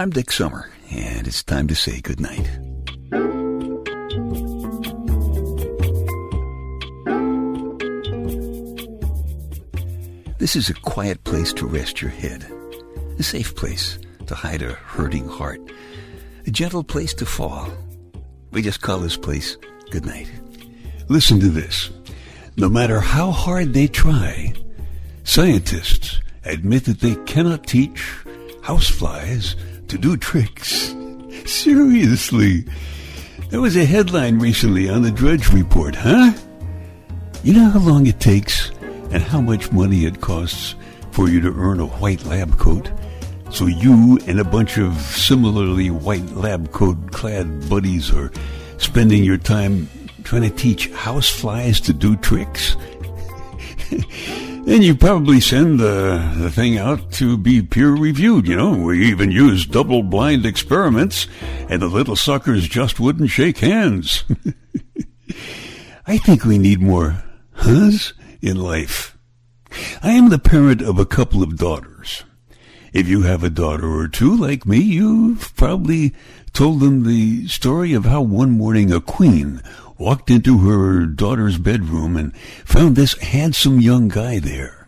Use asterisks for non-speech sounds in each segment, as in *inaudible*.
I'm Dick Summer, and it's time to say goodnight. This is a quiet place to rest your head, a safe place to hide a hurting heart, a gentle place to fall. We just call this place goodnight. Listen to this. No matter how hard they try, scientists admit that they cannot teach houseflies to do tricks. Seriously. There was a headline recently on the Drudge Report, huh? You know how long it takes and how much money it costs for you to earn a white lab coat? So you and a bunch of similarly white lab coat clad buddies are spending your time trying to teach houseflies to do tricks? *laughs* And you probably send the, the thing out to be peer reviewed, you know. We even use double blind experiments, and the little suckers just wouldn't shake hands. *laughs* I think we need more huhs in life. I am the parent of a couple of daughters. If you have a daughter or two like me, you've probably told them the story of how one morning a queen walked into her daughter's bedroom and found this handsome young guy there.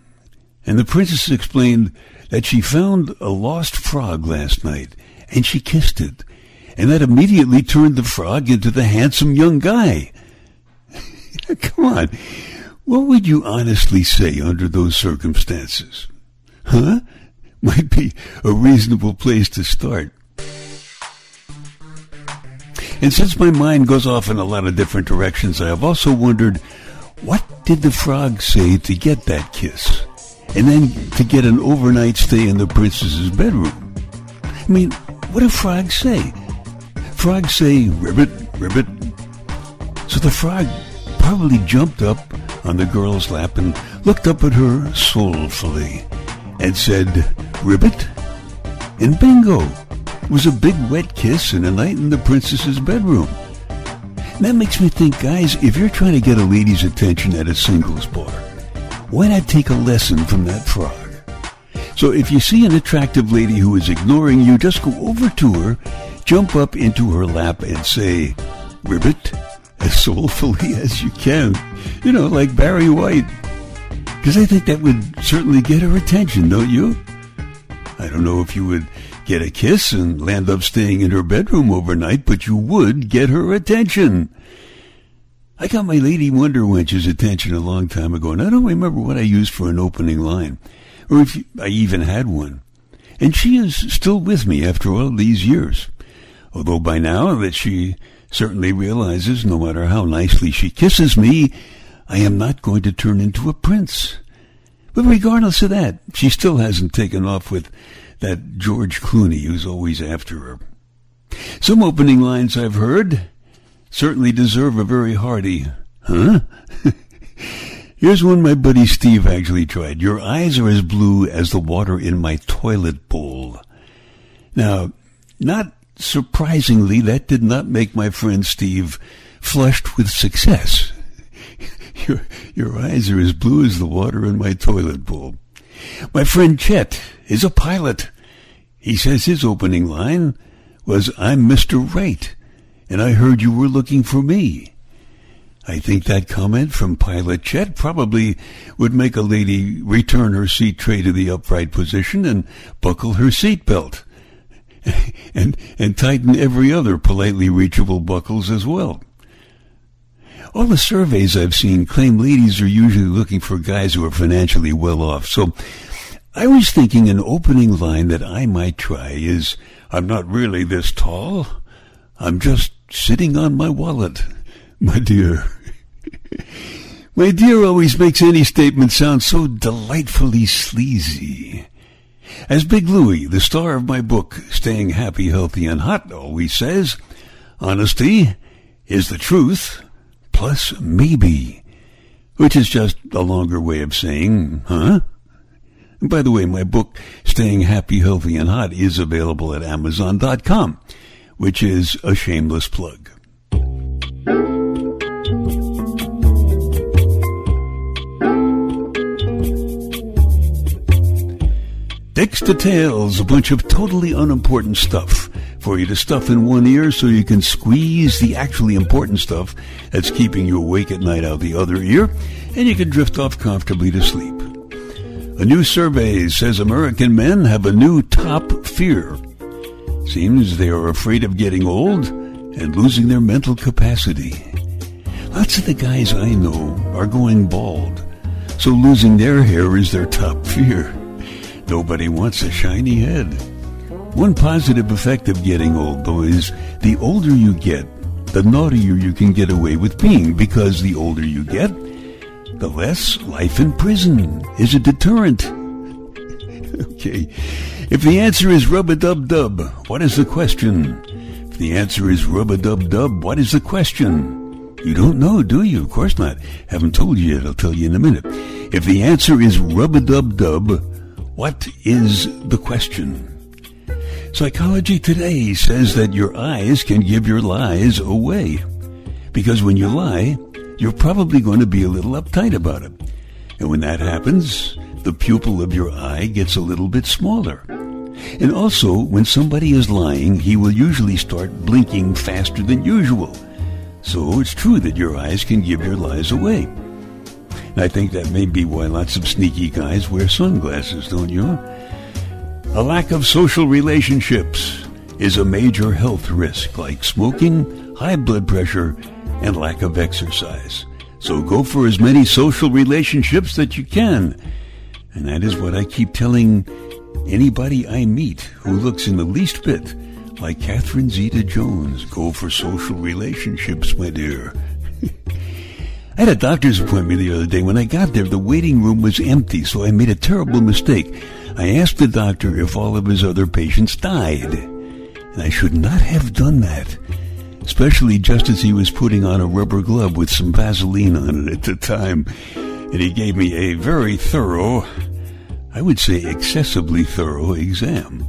And the princess explained that she found a lost frog last night and she kissed it. And that immediately turned the frog into the handsome young guy. *laughs* Come on. What would you honestly say under those circumstances? Huh? Might be a reasonable place to start. And since my mind goes off in a lot of different directions, I have also wondered what did the frog say to get that kiss? And then to get an overnight stay in the princess's bedroom? I mean, what do frogs say? Frogs say, ribbit, ribbit. So the frog probably jumped up on the girl's lap and looked up at her soulfully and said, ribbit? And bingo! Was a big wet kiss and a night in the princess's bedroom. And that makes me think, guys, if you're trying to get a lady's attention at a singles bar, why not take a lesson from that frog? So if you see an attractive lady who is ignoring you, just go over to her, jump up into her lap and say, Ribbit, as soulfully *laughs* as you can. You know, like Barry White. Because I think that would certainly get her attention, don't you? I don't know if you would get a kiss and land up staying in her bedroom overnight, but you would get her attention. I got my Lady Wonder Wench's attention a long time ago, and I don't remember what I used for an opening line, or if I even had one. And she is still with me after all these years. Although by now that she certainly realizes no matter how nicely she kisses me, I am not going to turn into a prince. But regardless of that, she still hasn't taken off with that George Clooney who's always after her. Some opening lines I've heard certainly deserve a very hearty, huh? *laughs* Here's one my buddy Steve actually tried. Your eyes are as blue as the water in my toilet bowl. Now, not surprisingly, that did not make my friend Steve flushed with success. *laughs* Your, your eyes are as blue as the water in my toilet bowl. My friend Chet is a pilot. He says his opening line was, I'm Mr. Right, and I heard you were looking for me. I think that comment from Pilot Chet probably would make a lady return her seat tray to the upright position and buckle her seatbelt. *laughs* and, and tighten every other politely reachable buckles as well. All the surveys I've seen claim ladies are usually looking for guys who are financially well off. So I was thinking an opening line that I might try is, I'm not really this tall. I'm just sitting on my wallet, *laughs* my dear. *laughs* my dear always makes any statement sound so delightfully sleazy. As Big Louie, the star of my book, Staying Happy, Healthy, and Hot, always says, honesty is the truth plus maybe, which is just a longer way of saying, huh? And by the way, my book, Staying Happy, Healthy, and Hot, is available at Amazon.com, which is a shameless plug. Dicks to tails, a bunch of totally unimportant stuff for you to stuff in one ear so you can squeeze the actually important stuff that's keeping you awake at night out the other ear, and you can drift off comfortably to sleep. A new survey says American men have a new top fear. Seems they are afraid of getting old and losing their mental capacity. Lots of the guys I know are going bald, so losing their hair is their top fear. Nobody wants a shiny head. One positive effect of getting old, though, is the older you get, the naughtier you can get away with being, because the older you get, the less life in prison is a deterrent. *laughs* okay. If the answer is rub-a-dub-dub, what is the question? If the answer is rub-a-dub-dub, what is the question? You don't know, do you? Of course not. Haven't told you yet. I'll tell you in a minute. If the answer is rub-a-dub-dub, what is the question? Psychology Today says that your eyes can give your lies away. Because when you lie, you're probably going to be a little uptight about it. And when that happens, the pupil of your eye gets a little bit smaller. And also, when somebody is lying, he will usually start blinking faster than usual. So it's true that your eyes can give your lies away. And I think that may be why lots of sneaky guys wear sunglasses, don't you? A lack of social relationships is a major health risk, like smoking, high blood pressure, and lack of exercise. So go for as many social relationships that you can. And that is what I keep telling anybody I meet who looks in the least bit like Catherine Zeta Jones. Go for social relationships, my dear. *laughs* I had a doctor's appointment the other day. When I got there, the waiting room was empty, so I made a terrible mistake. I asked the doctor if all of his other patients died. And I should not have done that, especially just as he was putting on a rubber glove with some Vaseline on it at the time. And he gave me a very thorough, I would say excessively thorough exam.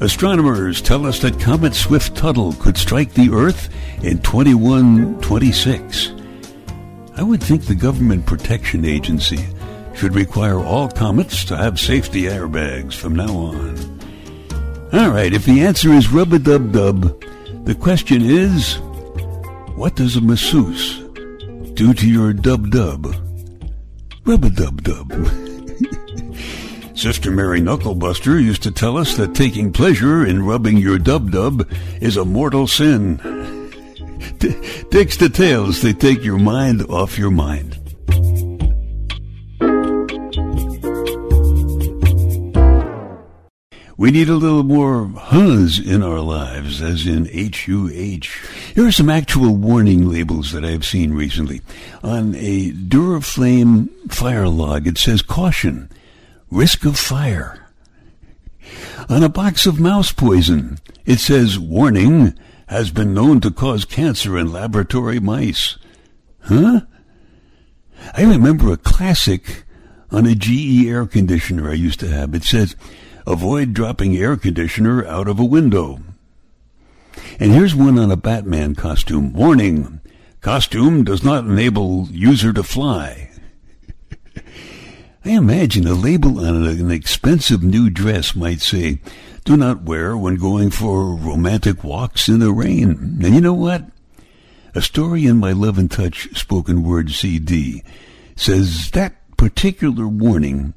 Astronomers tell us that Comet Swift-Tuttle could strike the Earth in 2126. I would think the Government Protection Agency should require all comets to have safety airbags from now on. All right, if the answer is rub-a-dub-dub, the question is, what does a masseuse do to your dub-dub? Rub-a-dub-dub. *laughs* Sister Mary Knucklebuster used to tell us that taking pleasure in rubbing your dub-dub is a mortal sin. *laughs* Dicks the tails, they take your mind off your mind. We need a little more huhs in our lives, as in H-U-H. Here are some actual warning labels that I've seen recently. On a Duraflame fire log, it says caution, risk of fire. On a box of mouse poison, it says warning, has been known to cause cancer in laboratory mice. Huh? I remember a classic on a GE air conditioner I used to have. It says, avoid dropping air conditioner out of a window. And here's one on a Batman costume. Warning, costume does not enable user to fly. *laughs* I imagine a label on an expensive new dress might say, do not wear when going for romantic walks in the rain. And you know what? A story in my Love and Touch spoken word CD says that particular warning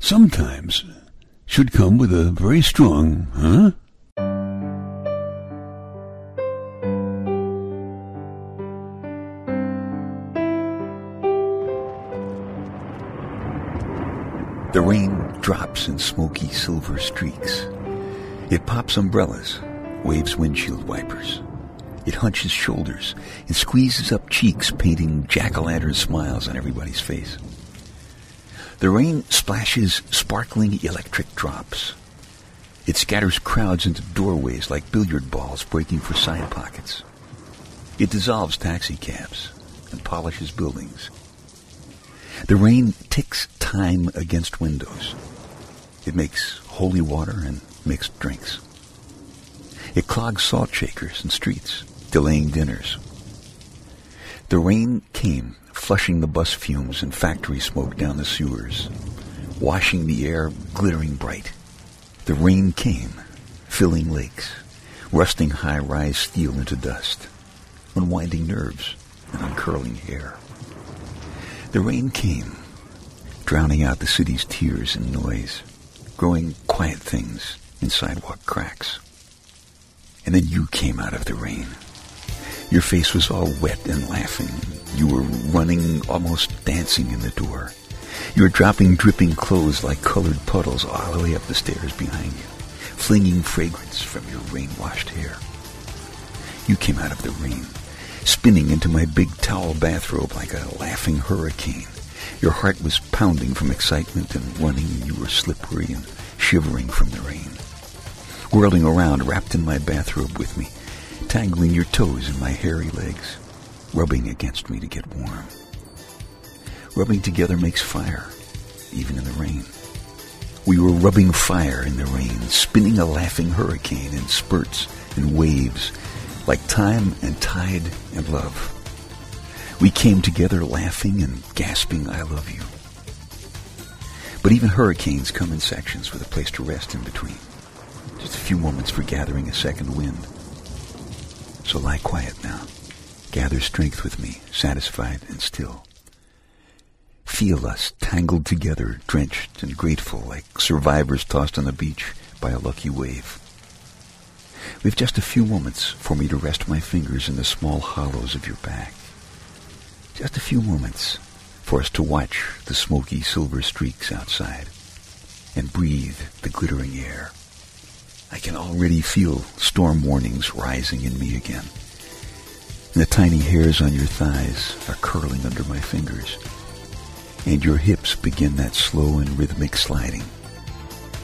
sometimes should come with a very strong, huh? The rain drops in smoky silver streaks. It pops umbrellas, waves windshield wipers. It hunches shoulders and squeezes up cheeks, painting jack-o'-lantern smiles on everybody's face. The rain splashes sparkling electric drops. It scatters crowds into doorways like billiard balls breaking for side pockets. It dissolves taxicabs and polishes buildings. The rain ticks time against windows. It makes holy water and mixed drinks. It clogs salt shakers and streets, delaying dinners. The rain came, flushing the bus fumes and factory smoke down the sewers. washing the air glittering bright. The rain came, filling lakes, rusting high-rise steel into dust, unwinding nerves and uncurling hair. The rain came, drowning out the city's tears and noise, growing quiet things in sidewalk cracks. And then you came out of the rain. Your face was all wet and laughing. You were running, almost dancing in the door. You were dropping dripping clothes like colored puddles all the way up the stairs behind you, flinging fragrance from your rain-washed hair. You came out of the rain, spinning into my big towel bathrobe like a laughing hurricane. Your heart was pounding from excitement and running. and You were slippery and shivering from the rain. Whirling around, wrapped in my bathrobe with me, tangling your toes in my hairy legs, rubbing against me to get warm. Rubbing together makes fire, even in the rain. We were rubbing fire in the rain, spinning a laughing hurricane in spurts and waves, like time and tide and love. We came together laughing and gasping, I love you. But even hurricanes come in sections with a place to rest in between. Just a few moments for gathering a second wind. So lie quiet now. Gather strength with me, satisfied and still. Feel us tangled together, drenched and grateful like survivors tossed on the beach by a lucky wave. We've just a few moments for me to rest my fingers in the small hollows of your back. Just a few moments for us to watch the smoky silver streaks outside and breathe the glittering air. I can already feel storm warnings rising in me again. The tiny hairs on your thighs are curling under my fingers and your hips begin that slow and rhythmic sliding,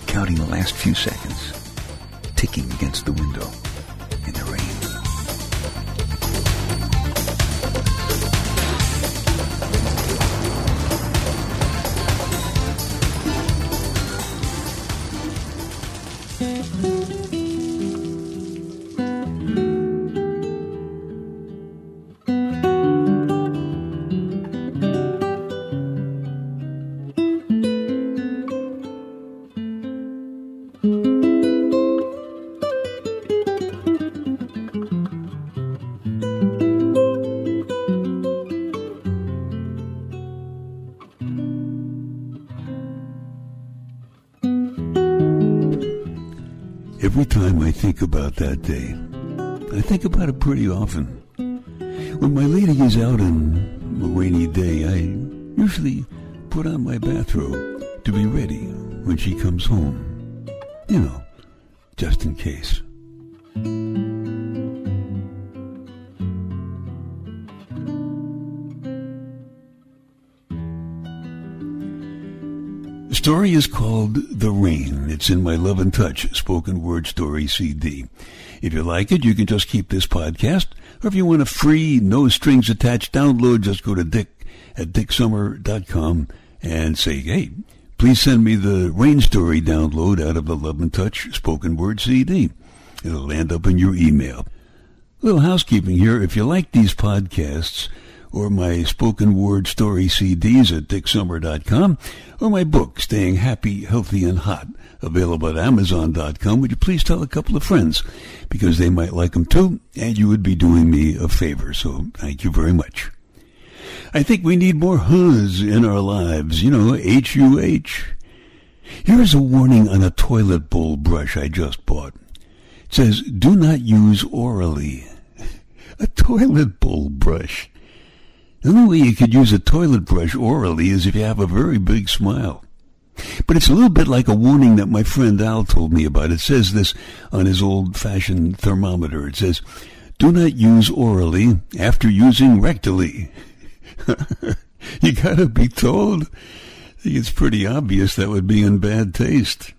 counting the last few seconds, ticking against the window time I think about that day, I think about it pretty often. When my lady is out on a rainy day, I usually put on my bathrobe to be ready when she comes home. You know, just in case. Story is called The Rain. It's in my Love and Touch spoken word story CD. If you like it, you can just keep this podcast, or if you want a free, no strings attached download, just go to dick at dicksummer.com and say, hey, please send me the Rain Story download out of the Love and Touch spoken word CD. It'll land up in your email. A little housekeeping here. If you like these podcasts, or my spoken word story CDs at dicksummer.com, or my book, Staying Happy, Healthy, and Hot, available at amazon.com, would you please tell a couple of friends, because they might like them too, and you would be doing me a favor, so thank you very much. I think we need more huhs in our lives, you know, H-U-H. Here's a warning on a toilet bowl brush I just bought. It says, do not use orally. *laughs* A toilet bowl brush. The only way you could use a toilet brush orally is if you have a very big smile. But it's a little bit like a warning that my friend Al told me about. It says this on his old-fashioned thermometer. It says, do not use orally after using rectally. *laughs* you gotta be told. I think it's pretty obvious that would be in bad taste.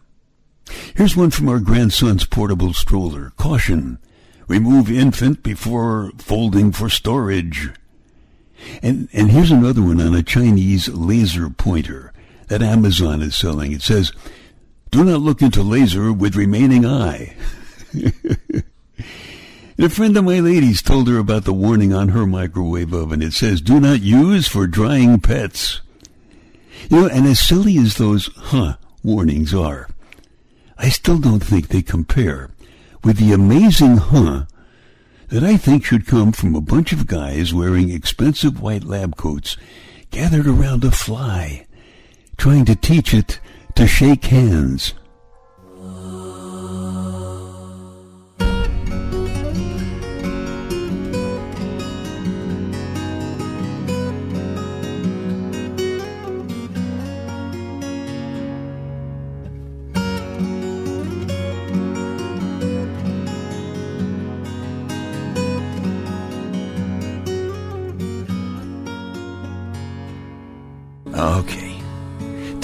Here's one from our grandson's portable stroller. Caution. Remove infant before folding for storage. And, and here's another one on a Chinese laser pointer that Amazon is selling. It says, do not look into laser with remaining eye. and *laughs* a friend of my lady's told her about the warning on her microwave oven. It says, do not use for drying pets. You know, and as silly as those huh warnings are, I still don't think they compare with the amazing huh that I think should come from a bunch of guys wearing expensive white lab coats gathered around a fly, trying to teach it to shake hands.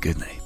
Good night.